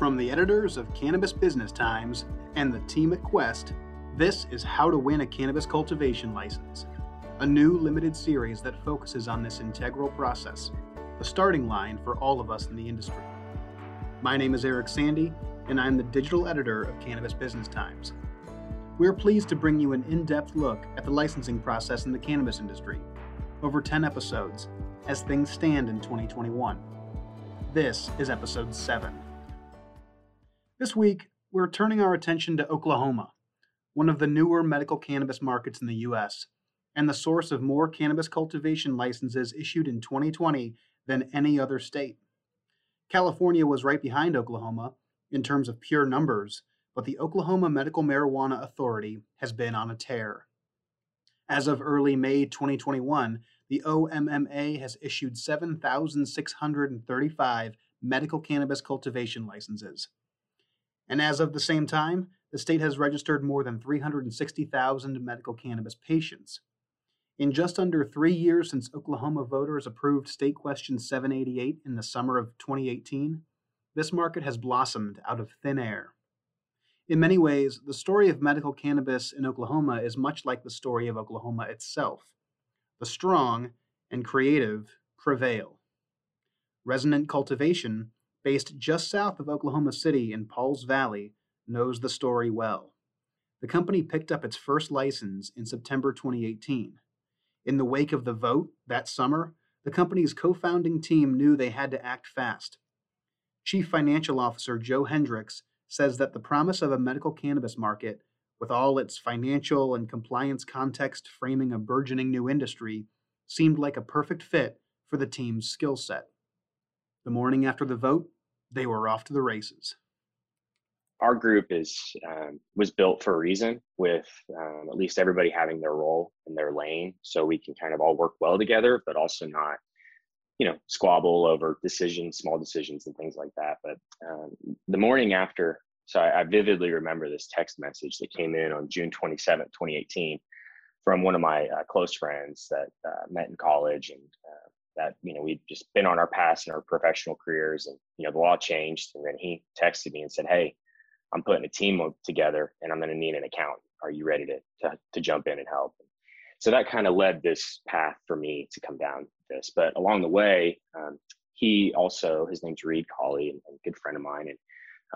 From the editors of Cannabis Business Times and the team at Quest, this is How to Win a Cannabis Cultivation License, a new limited series that focuses on this integral process, the starting line for all of us in the industry. My name is Eric Sandy, and I'm the digital editor of Cannabis Business Times. We're pleased to bring you an in depth look at the licensing process in the cannabis industry, over 10 episodes, as things stand in 2021. This is episode 7. This week, we're turning our attention to Oklahoma, one of the newer medical cannabis markets in the U.S., and the source of more cannabis cultivation licenses issued in 2020 than any other state. California was right behind Oklahoma in terms of pure numbers, but the Oklahoma Medical Marijuana Authority has been on a tear. As of early May 2021, the OMMA has issued 7,635 medical cannabis cultivation licenses. And as of the same time, the state has registered more than 360,000 medical cannabis patients. In just under three years since Oklahoma voters approved State Question 788 in the summer of 2018, this market has blossomed out of thin air. In many ways, the story of medical cannabis in Oklahoma is much like the story of Oklahoma itself. The strong and creative prevail. Resonant Cultivation, based just south of Oklahoma City in Pauls Valley, knows the story well. The company picked up its first license in September 2018. In the wake of the vote that summer, the company's co founding team knew they had to act fast. Chief Financial Officer Joe Hendricks says that the promise of a medical cannabis market, with all its financial and compliance context framing a burgeoning new industry, seemed like a perfect fit for the team's skill set. The morning after the vote, they were off to the races. Our group is um, was built for a reason with um, at least everybody having their role in their lane so we can kind of all work well together but also not you know squabble over decisions small decisions and things like that but um, the morning after so I, I, vividly remember this text message that came in on june 27 2018 from one of my uh, close friends that uh, met in college and uh, that you know we'd just been on our paths in our professional careers and you know the law changed and then he texted me and said hey I'm putting a team together and I'm going to need an accountant. Are you ready to, to, to jump in and help? So that kind of led this path for me to come down this. But along the way, um, he also, his name's Reed Colley, and, a good friend of mine, and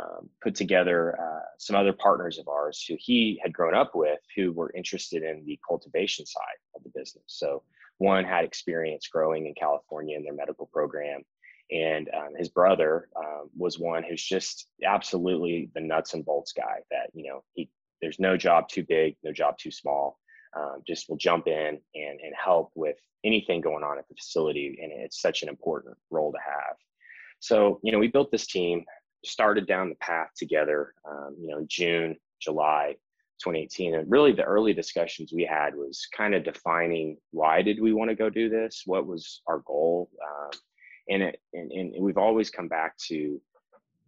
um, put together uh, some other partners of ours who he had grown up with who were interested in the cultivation side of the business. So one had experience growing in California in their medical program and um, his brother um, was one who's just absolutely the nuts and bolts guy that you know he there's no job too big no job too small um, just will jump in and, and help with anything going on at the facility and it's such an important role to have so you know we built this team started down the path together um, you know june july 2018 and really the early discussions we had was kind of defining why did we want to go do this? What was our goal? Um, and it and, and we've always come back to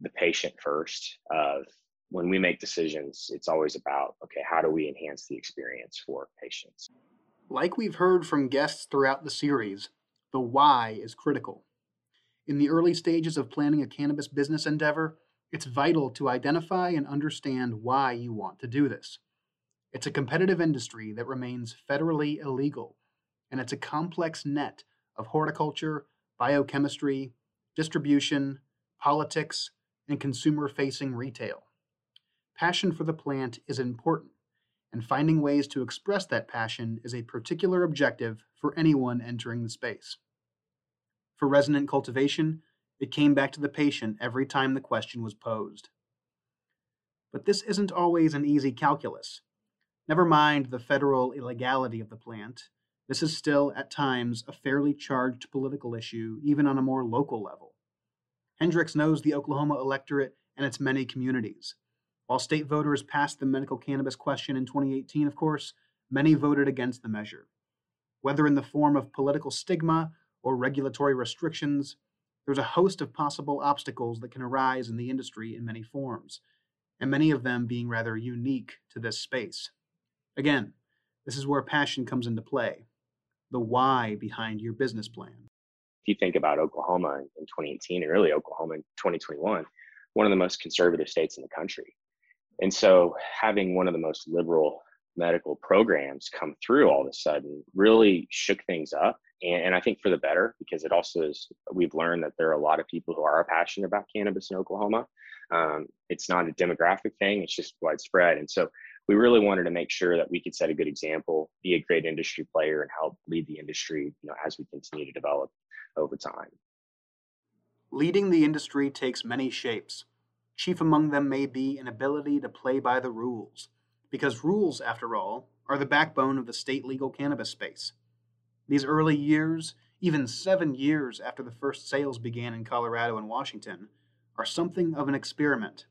the patient first of when we make decisions it's always about okay how do we enhance the experience for patients? Like we've heard from guests throughout the series the why is critical in the early stages of planning a cannabis business endeavor it's vital to identify and understand why you want to do this it's a competitive industry that remains federally illegal and it's a complex net of horticulture biochemistry, distribution, politics, and consumer facing retail. Passion for the plant is important, and finding ways to express that passion is a particular objective for anyone entering the space. For resonant cultivation, it came back to the patient every time the question was posed. But this isn't always an easy calculus. Never mind the federal illegality of the plant, this is still, at times, a fairly charged political issue, even on a more local level. Hendricks knows the Oklahoma electorate and its many communities. While state voters passed the medical cannabis question in 2018, of course, many voted against the measure. Whether in the form of political stigma or regulatory restrictions, there's a host of possible obstacles that can arise in the industry in many forms, and many of them being rather unique to this space. Again, this is where passion comes into play the why behind your business plan. If you think about Oklahoma in 2018 and really Oklahoma in 2021, one of the most conservative states in the country. And so having one of the most liberal medical programs come through all of a sudden really shook things up. And, and I think for the better, because it also is, we've learned that there are a lot of people who are passionate about cannabis in Oklahoma. Um, it's not a demographic thing, it's just widespread. And so we really wanted to make sure that we could set a good example, be a great industry player, and help lead the industry you know, as we continue to develop over time. Leading the industry takes many shapes. Chief among them may be an ability to play by the rules, because rules, after all, are the backbone of the state legal cannabis space. These early years, even seven years after the first sales began in Colorado and Washington, are something of an experiment.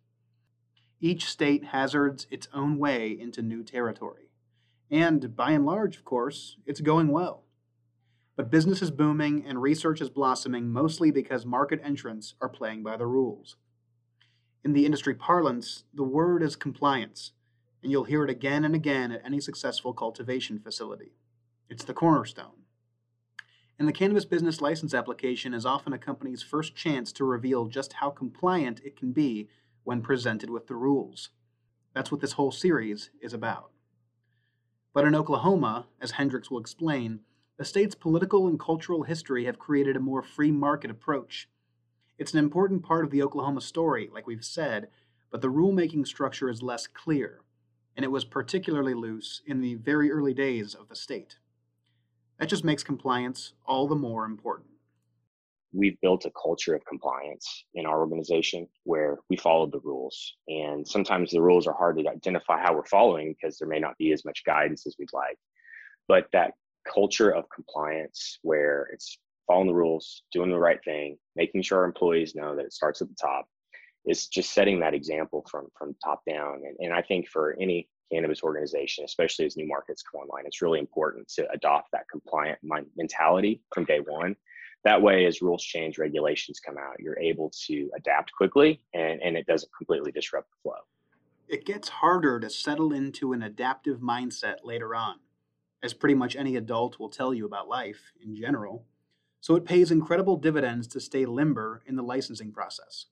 Each state hazards its own way into new territory. And by and large, of course, it's going well. But business is booming and research is blossoming mostly because market entrants are playing by the rules. In the industry parlance, the word is compliance, and you'll hear it again and again at any successful cultivation facility. It's the cornerstone. And the cannabis business license application is often a company's first chance to reveal just how compliant it can be when presented with the rules. That's what this whole series is about. But in Oklahoma, as Hendricks will explain, the state's political and cultural history have created a more free market approach it's an important part of the Oklahoma story, like we've said, but the rulemaking structure is less clear, and it was particularly loose in the very early days of the state. That just makes compliance all the more important. We've built a culture of compliance in our organization where we follow the rules. And sometimes the rules are hard to identify how we're following because there may not be as much guidance as we'd like. But that culture of compliance where it's following the rules, doing the right thing, making sure our employees know that it starts at the top is just setting that example from from top down. And, and I think for any cannabis organization, especially as new markets come online, it's really important to adopt that compliant mentality from day one. That way, as rules change, regulations come out, you're able to adapt quickly and, and it doesn't completely disrupt the flow. It gets harder to settle into an adaptive mindset later on, as pretty much any adult will tell you about life in general so it pays incredible dividends to stay limber in the licensing process.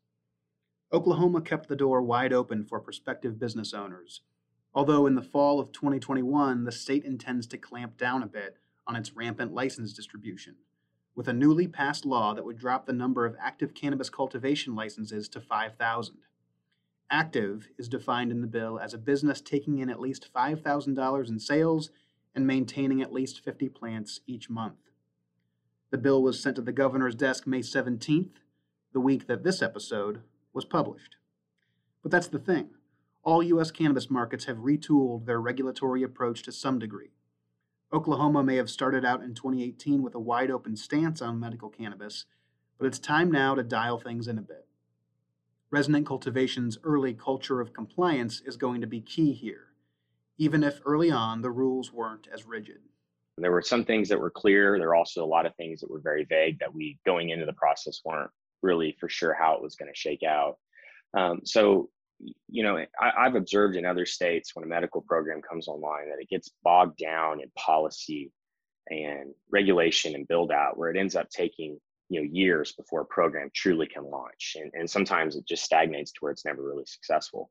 Oklahoma kept the door wide open for prospective business owners, although in the fall of 2021, the state intends to clamp down a bit on its rampant license distribution, with a newly passed law that would drop the number of active cannabis cultivation licenses to 5,000. Active is defined in the bill as a business taking in at least $5,000 in sales and maintaining at least 50 plants each month. The bill was sent to the governor's desk May 17th, the week that this episode was published. But that's the thing. All U.S. cannabis markets have retooled their regulatory approach to some degree. Oklahoma may have started out in 2018 with a wide open stance on medical cannabis, but it's time now to dial things in a bit. Resonant Cultivation's early culture of compliance is going to be key here, even if early on the rules weren't as rigid. There were some things that were clear. There were also a lot of things that were very vague that we, going into the process, weren't really for sure how it was going to shake out. Um, so, you know, I, have observed in other states when a medical program comes online that it gets bogged down in policy and regulation and build out, where it ends up taking you know years before a program truly can launch, and, and sometimes it just stagnates to where it's never really successful.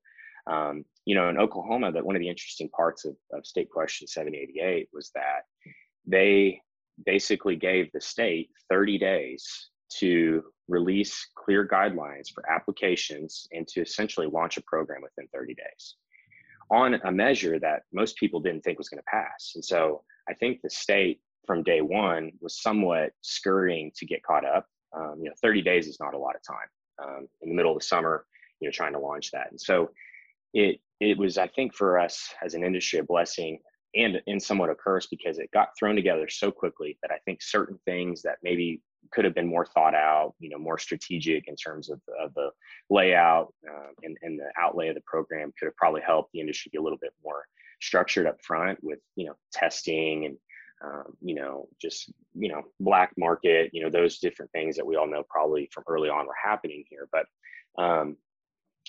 Um, you know, in Oklahoma, that one of the interesting parts of, of State Question 788 was that they basically gave the state 30 days to release clear guidelines for applications and to essentially launch a program within 30 days on a measure that most people didn't think was going to pass. And so I think the state from day one was somewhat scurrying to get caught up. Um, you know, 30 days is not a lot of time um, in the middle of the summer, you know, trying to launch that. And so it it was I think for us as an industry a blessing and and somewhat a curse because it got thrown together so quickly that I think certain things that maybe could have been more thought out, you know, more strategic in terms of, of the layout uh, and, and the outlay of the program could have probably helped the industry be a little bit more structured up front with, you know, testing and, um, you know, just, you know, black market, you know, those different things that we all know probably from early on were happening here. But um,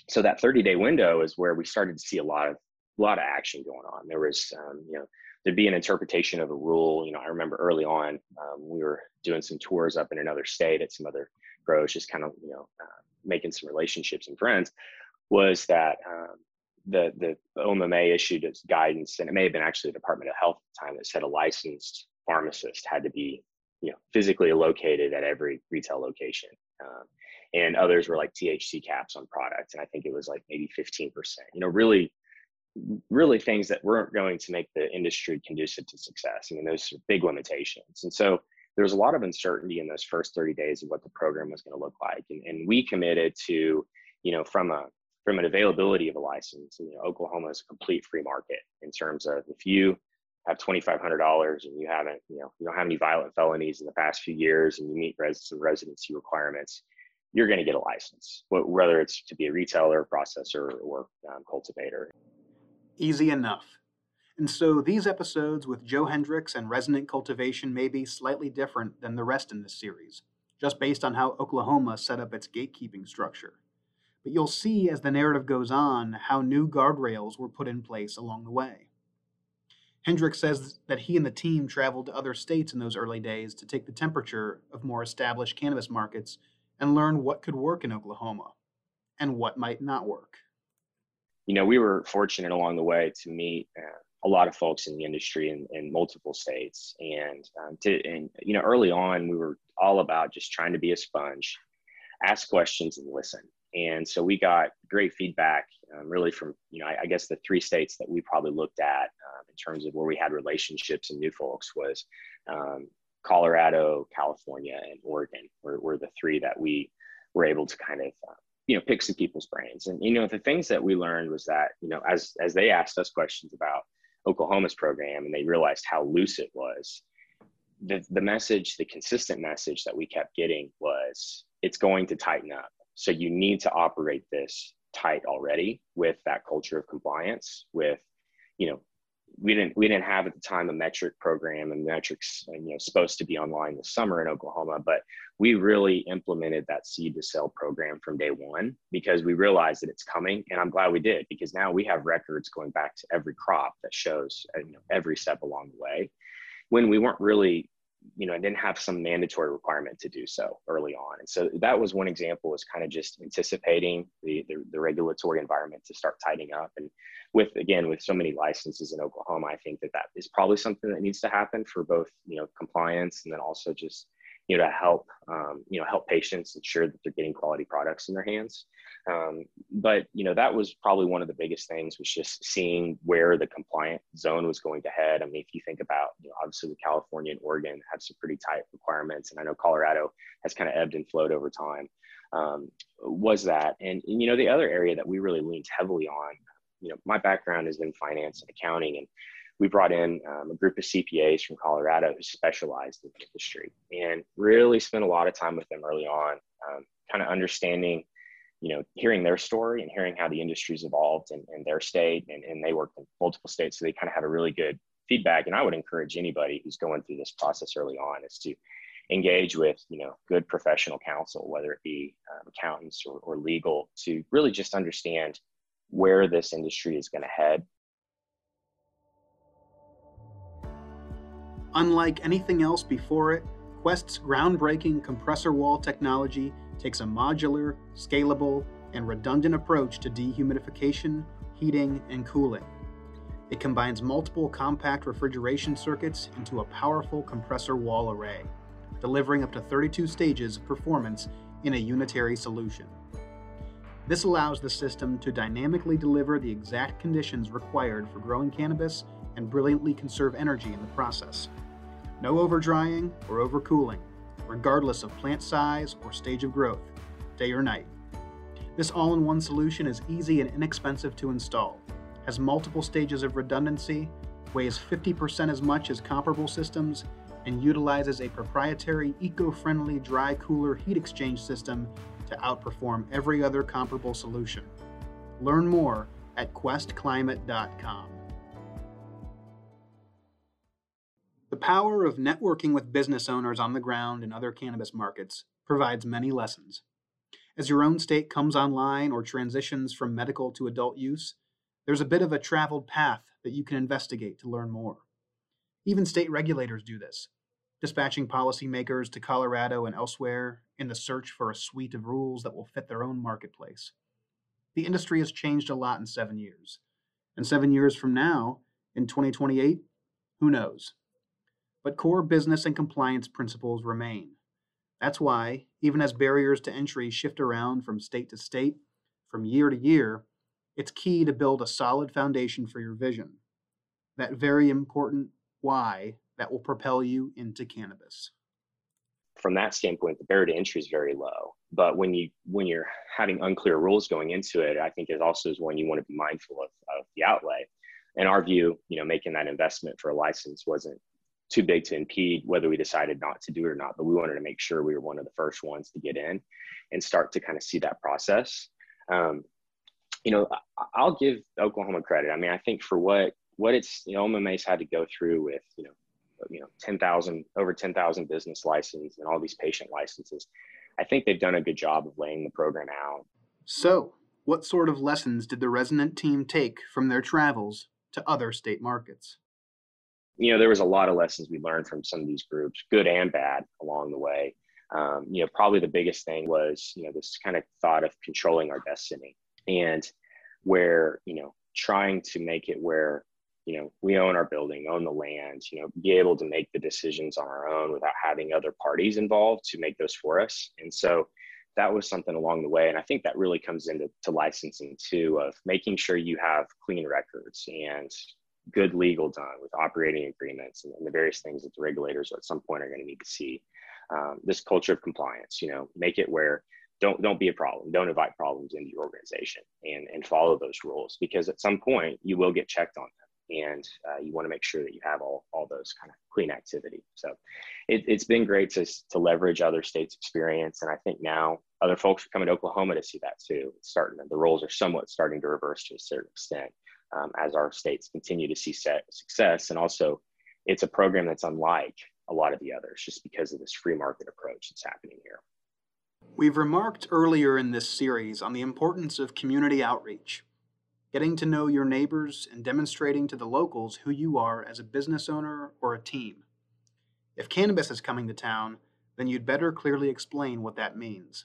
so that 30 day window is where we started to see a lot of a lot of action going on. There was, um, you know, there'd be an interpretation of a rule. You know, I remember early on um, we were doing some tours up in another state at some other grows, just kind of you know uh, making some relationships and friends, was that um, the the OMMA issued its guidance, and it may have been actually the Department of Health at the time that said a licensed pharmacist had to be you know physically located at every retail location. Um, and others were like THC caps on products, and I think it was like maybe 15%. You know, really, really things that weren't going to make the industry conducive to success. I mean, those are big limitations. And so there was a lot of uncertainty in those first 30 days of what the program was going to look like. And, and we committed to, you know, from a from an availability of a license, you know, Oklahoma is a complete free market in terms of if you have $2,500 and you haven't, you know, you don't have any violent felonies in the past few years and you meet res- residency requirements, you're going to get a license, whether it's to be a retailer, processor, or um, cultivator. Easy enough. And so these episodes with Joe Hendricks and Resonant Cultivation may be slightly different than the rest in this series, just based on how Oklahoma set up its gatekeeping structure. But you'll see as the narrative goes on how new guardrails were put in place along the way. Hendricks says that he and the team traveled to other states in those early days to take the temperature of more established cannabis markets and learn what could work in Oklahoma and what might not work. You know, we were fortunate along the way to meet uh, a lot of folks in the industry in, in multiple states, and um, to and you know, early on, we were all about just trying to be a sponge, ask questions, and listen. And so we got great feedback, um, really from you know, I, I, guess the three states that we probably looked at um, in terms of where we had relationships and new folks was um, Colorado, California, and Oregon were, were the three that we were able to kind of, uh, you know, pick some people's brains. And, you know, the things that we learned was that, you know, as, as they asked us questions about Oklahoma's program and they realized how loose it was, the, the message, the consistent message that we kept getting was it's going to tighten up. So you need to operate this tight already with that culture of compliance, with, you know, we didn't we didn't have at the time a Metrc program and Metrc's you know supposed to be online this summer in Oklahoma, but we really implemented that seed to sale program from day one because we realized that it's coming, and I'm glad we did because now we have records going back to every crop that shows you know, every step along the way. When we weren't really you know, and didn't have some mandatory requirement to do so early on. And so that was one example was kind of just anticipating the, the, the, regulatory environment to start tightening up. And with, again, with so many licenses in Oklahoma, I think that that is probably something that needs to happen for both, you know, compliance and then also just you know, to help, um, you know, help patients ensure that they're getting quality products in their hands. Um, but, you know, that was probably one of the biggest things was just seeing where the compliant zone was going to head. I mean, if you think about, you know, obviously California and Oregon have some pretty tight requirements, and I know Colorado has kind of ebbed and flowed over time. Um, was that, and, and you know, the other area that we really leaned heavily on, you know, my background is in finance and accounting, and we brought in um, a group of CPAs from Colorado who specialized in the industry and really spent a lot of time with them early on, um, kind of understanding, you know, hearing their story and hearing how the industry's evolved in, in their state. And, and they worked in multiple states. So they kind of had a really good feedback. And I would encourage anybody who's going through this process early on is to engage with, you know, good professional counsel, whether it be um, accountants or, or legal, to really just understand where this industry is going to head Unlike anything else before it, Quest's groundbreaking compressor wall technology takes a modular, scalable, and redundant approach to dehumidification, heating, and cooling. It combines multiple compact refrigeration circuits into a powerful compressor wall array, delivering up to 32 stages of performance in a unitary solution. This allows the system to dynamically deliver the exact conditions required for growing cannabis and brilliantly conserve energy in the process. No overdrying or overcooling, regardless of plant size or stage of growth, day or night. This all in one solution is easy and inexpensive to install, has multiple stages of redundancy, weighs 50% as much as comparable systems, and utilizes a proprietary eco friendly dry cooler heat exchange system to outperform every other comparable solution. Learn more at questclimate.com. The power of networking with business owners on the ground in other cannabis markets provides many lessons. As your own state comes online or transitions from medical to adult use, there's a bit of a traveled path that you can investigate to learn more. Even state regulators do this. dispatching policymakers to Colorado and elsewhere in the search for a suite of rules that will fit their own marketplace. The industry has changed a lot in seven years. And seven years from now, in 2028, who knows? But core business and compliance principles remain. That's why, even as barriers to entry shift around from state to state, from year to year, it's key to build a solid foundation for your vision. That very important why that will propel you into cannabis. From that standpoint, the barrier to entry is very low. But when you when you're having unclear rules going into it, I think it also is one you want to be mindful of, of the outlay. In our view, you know, making that investment for a license wasn't too big to impede whether we decided not to do it or not. But we wanted to make sure we were one of the first ones to get in and start to kind of see that process. Um, you know, I'll give Oklahoma credit. I mean, I think for what what it's you know OMMA's had to go through with you know you know 10,000 over 10,000 business licenses and all these patient licenses. I think they've done a good job of laying the program out. So, what sort of lessons did the Resonant team take from their travels to other state markets? You know, there was a lot of lessons we learned from some of these groups, good and bad, along the way. Um, you know, probably the biggest thing was, you know, this kind of thought of controlling our destiny and where, you know, trying to make it where you know we own our building own the land you know be able to make the decisions on our own without having other parties involved to make those for us and so that was something along the way and i think that really comes into to licensing too of making sure you have clean records and good legal done with operating agreements and, and the various things that the regulators at some point are going to need to see um, this culture of compliance you know make it where don't don't be a problem don't invite problems into your organization and and follow those rules because at some point you will get checked on them and uh, you want to make sure that you have all, all those kind of clean activity. So it, has been great to, to leverage other states' experience. And I think now other folks are coming to Oklahoma to see that too. It's starting, the roles are somewhat starting to reverse to a certain extent um, as our states continue to see success. And also, it's a program that's unlike a lot of the others just because of this free market approach that's happening here. We've remarked earlier in this series on the importance of community outreach getting to know your neighbors and demonstrating to the locals who you are as a business owner or a team. If cannabis is coming to town, then you'd better clearly explain what that means.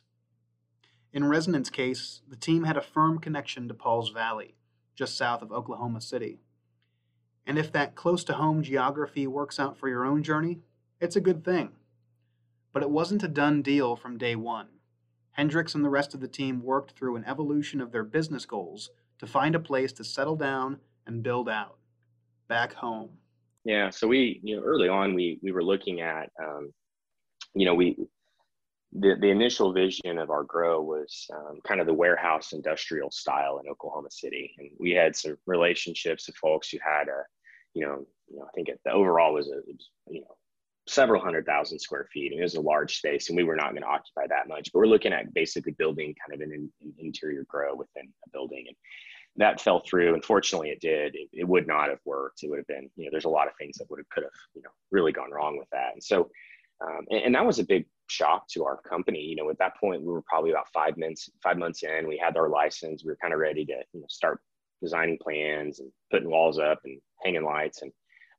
In Resonant's case, the team had a firm connection to Pauls Valley, just south of Oklahoma City. And if that close to home geography works out for your own journey, it's a good thing. But it wasn't a done deal from day one. Hendricks and the rest of the team worked through an evolution of their business goals to find a place to settle down and build out back home? Yeah, so we, you know, early on we we were looking at, um, you know, we the the initial vision of our grow was um, kind of the warehouse industrial style in Oklahoma City, and we had some relationships with folks who had a, you know, you know, I think it, the overall was a, you know, several hundred thousand square feet. and it was a large space, and we were not going to occupy that much. But we're looking at basically building kind of an, interior grow within a building, and that fell through. Unfortunately, it did. It, it, would not have worked. It would have been, you know, there's a lot of things that would have could have, you know, really gone wrong with that. And so, um, and, and, that was a big shock to our company. You know, at that point, we were probably about five months, five months in. We had our license. We were kind of ready to, you know, start designing plans and putting walls up and hanging lights. And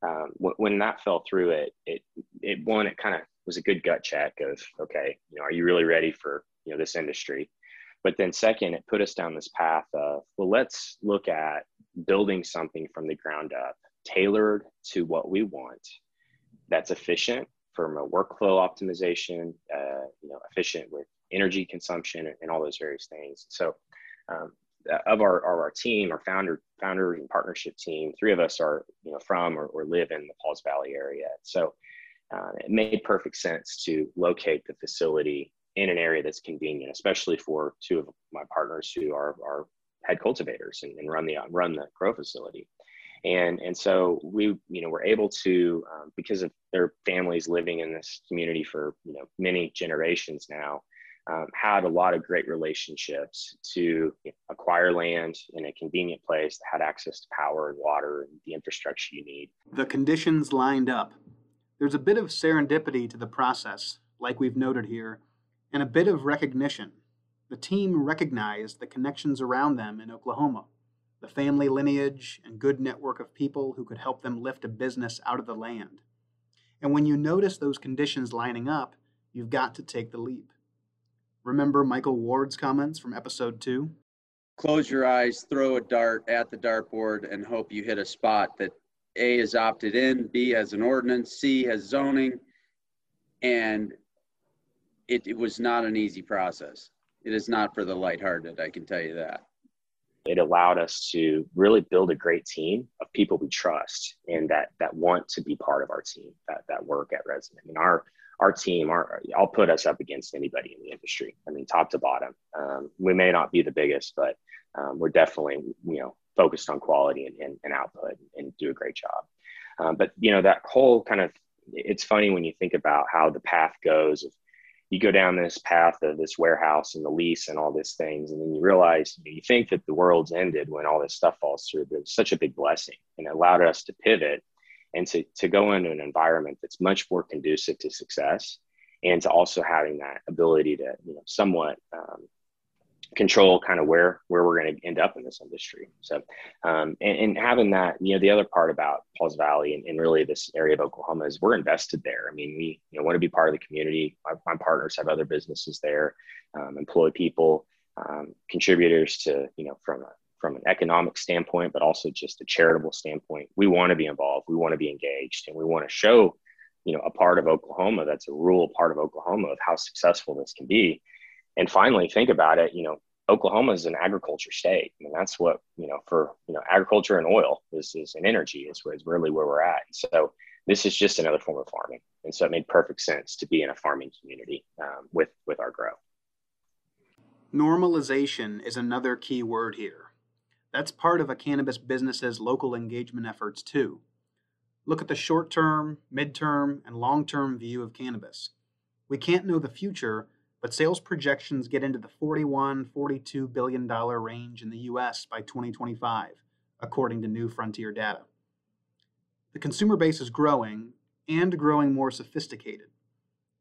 um, w- when that fell through, it, it, it one, it kind of was a good gut check of, okay, you know, are you really ready for, you know, this industry? But then, second, it put us down this path of, well, let's look at building something from the ground up, tailored to what we want, that's efficient from a workflow optimization, uh, you know, efficient with energy consumption and all those various things. So, um, of our, of our team, our founder, founder and partnership team, three of us are, you know, from or, or live in the Pauls Valley area. So, uh, it made perfect sense to locate the facility in an area that's convenient, especially for two of my partners who are, are head cultivators and, and run the run the grow facility. And, and so we you know were able to um, because of their families living in this community for you know many generations now um, had a lot of great relationships to acquire land in a convenient place that had access to power and water and the infrastructure you need. The conditions lined up. There's a bit of serendipity to the process, like we've noted here, and a bit of recognition. The team recognized the connections around them in Oklahoma, the family lineage and good network of people who could help them lift a business out of the land. And when you notice those conditions lining up, you've got to take the leap. Remember Michael Ward's comments from episode two? Close your eyes, throw a dart at the dartboard, and hope you hit a spot that A is opted in, B has an ordinance, C has zoning, and it, it was not an easy process. It is not for the lighthearted, I can tell you that. It allowed us to really build a great team of people we trust and that that want to be part of our team that that work at Resonant. I mean, our our team, our I'll put us up against anybody in the industry. I mean, top to bottom. Um, we may not be the biggest, but um, we're definitely you know focused on quality and, and, and output and do a great job. Um, but you know that whole kind of it's funny when you think about how the path goes of you go down this path of this warehouse and the lease and all these things and then you realize you, know, you think that the world's ended when all this stuff falls through but it's such a big blessing and it allowed us to pivot and to, to go into an environment that's much more conducive to success and to also having that ability to you know somewhat um, control kind of where where we're going to end up in this industry. So, um, and, and, having that, you know, the other part about Pauls Valley and, and, really this area of Oklahoma is we're invested there. I mean, we you know want to be part of the community. My, my partners have other businesses there, um, employ people, um, contributors to you know from a from an economic standpoint, but also just a charitable standpoint. We want to be involved. We want to be engaged, and we want to show you know a part of Oklahoma that's a rural part of Oklahoma of how successful this can be and finally think about it you know oklahoma is an agriculture state. I mean, that's what you know for you know agriculture and oil is, is an energy is, is really where we're at. And so this is just another form of farming. And so it made perfect sense to be in a farming community um, with with our grow. Normalization is another key word here. That's part of a cannabis business's local engagement efforts too. Look at the short term mid-term and long-term view of cannabis. We can't know the future but sales projections get into the 41 42 billion dollar range in the US by 2025 according to new frontier data. The consumer base is growing and growing more sophisticated.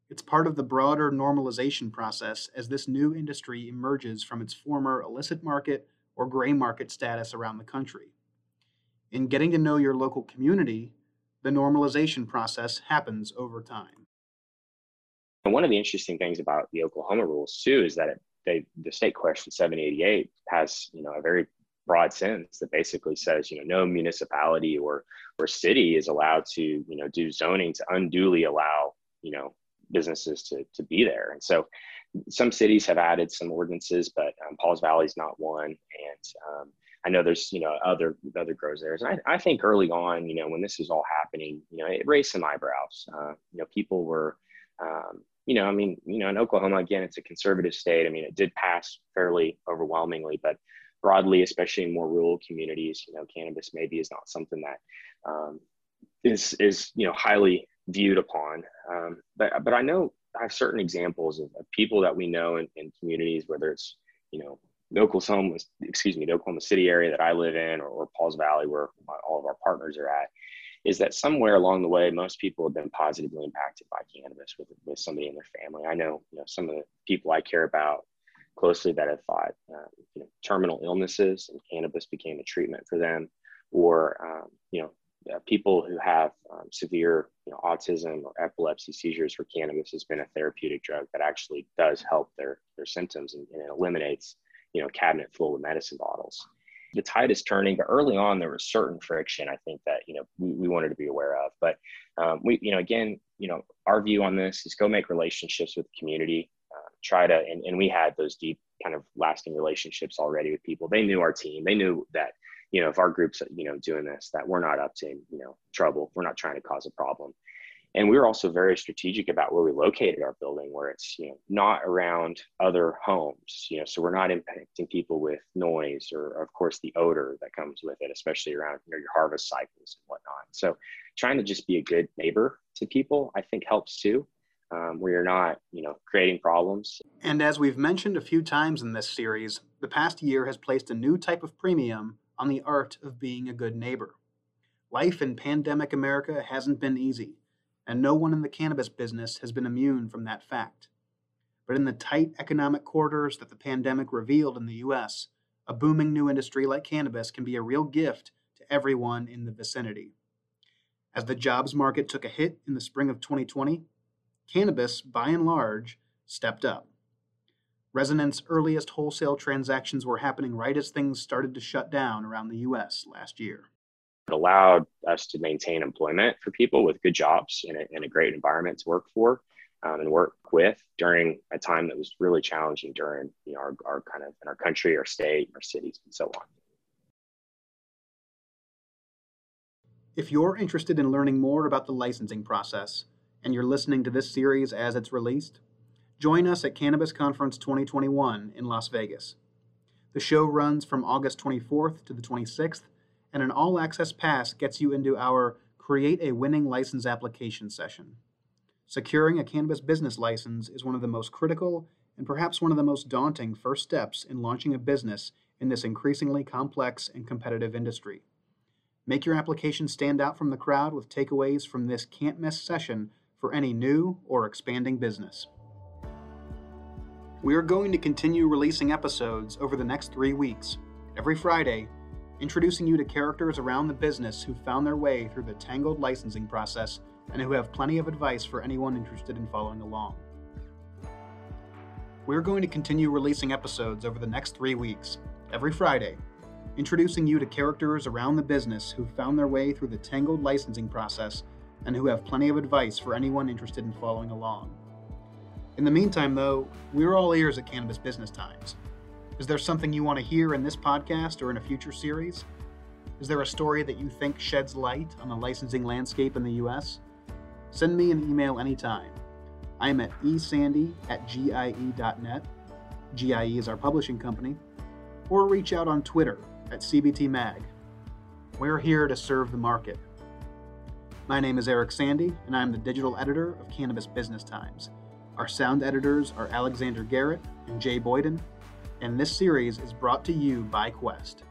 It's part of the broader normalization process as this new industry emerges from its former illicit market or gray market status around the country. In getting to know your local community the normalization process happens over time and one of the interesting things about the Oklahoma rules too is that it, they, the state question 788 has you know a very broad sense that basically says you know no municipality or or city is allowed to you know do zoning to unduly allow you know businesses to to be there and so some cities have added some ordinances but um, pauls valley is not one and um, I know there's you know other other grows there. And I, I think early on, you know, when this was all happening, you know, it raised some eyebrows. Uh, you know, people were um, you know, I mean, you know, in Oklahoma, again, it's a conservative state. I mean, it did pass fairly overwhelmingly, but broadly, especially in more rural communities, you know, cannabis maybe is not something that um, is is you know highly viewed upon. Um, but but I know I have certain examples of, of people that we know in, in, communities, whether it's you know the Oklahoma, excuse me, the Oklahoma City area that I live in, or, or Pauls Valley, where all of our partners are at is that somewhere along the way, most people have been positively impacted by cannabis with, with somebody in their family. I know, you know, some of the people I care about closely that have fought, uh, you know, terminal illnesses and cannabis became a treatment for them, or, um, you know, uh, people who have um, severe you know, autism or epilepsy seizures where cannabis has been a therapeutic drug that actually does help their, their symptoms and, and it eliminates, you know, cabinet full of medicine bottles the tide is turning, but early on there was certain friction. I think that you know we, we wanted to be aware of. But um, we, you know, again, you know, our view on this is go make relationships with the community. Uh, try to, and, and we had those deep kind of lasting relationships already with people. They knew our team. They knew that you know if our groups you know doing this that we're not up to you know trouble. We're not trying to cause a problem and we were also very strategic about where we located our building where it's you know not around other homes you know so we're not impacting people with noise or of course the odor that comes with it especially around you know, your harvest cycles and whatnot. So trying to just be a good neighbor to people i think helps too. Um, where you're not you know creating problems. And as we've mentioned a few times in this series the past year has placed a new type of premium on the art of being a good neighbor. Life in pandemic america hasn't been easy and no one in the cannabis business has been immune from that fact. But in the tight economic quarters that the pandemic revealed in the US, a booming new industry like cannabis can be a real gift to everyone in the vicinity. As the jobs market took a hit in the spring of 2020, cannabis, by and large, stepped up. Resonant's earliest wholesale transactions were happening right as things started to shut down around the US last year. Allowed us to maintain employment for people with good jobs in a, in a great environment to work for um, and work with during a time that was really challenging during you know, our, our kind of in our country, our state, our cities, and so on. If you're interested in learning more about the licensing process and you're listening to this series as it's released, join us at Cannabis Conference 2021 in Las Vegas. The show runs from August 24th to the 26th, and an all access pass gets you into our Create a Winning License application session. Securing a cannabis business license is one of the most critical and perhaps one of the most daunting first steps in launching a business in this increasingly complex and competitive industry. Make your application stand out from the crowd with takeaways from this can't miss session for any new or expanding business. We are going to continue releasing episodes over the next three weeks, every Friday, introducing you to characters around the business who found their way through the tangled licensing process and who have plenty of advice for anyone interested in following along. We're going to continue releasing episodes over the next three weeks, every Friday, introducing you to characters around the business who found their way through the tangled licensing process and who have plenty of advice for anyone interested in following along. In the meantime, though, we're all ears at Cannabis Business Times. Is there something you want to hear in this podcast or in a future series? Is there a story that you think sheds light on the licensing landscape in the US? Send me an email anytime. I'm at esandy at gie.net. GIE is our publishing company. Or reach out on Twitter at CBT We're here to serve the market. My name is Eric Sandy, and I'm the digital editor of Cannabis Business Times. Our sound editors are Alexander Garrett and Jay Boyden, and this series is brought to you by Quest.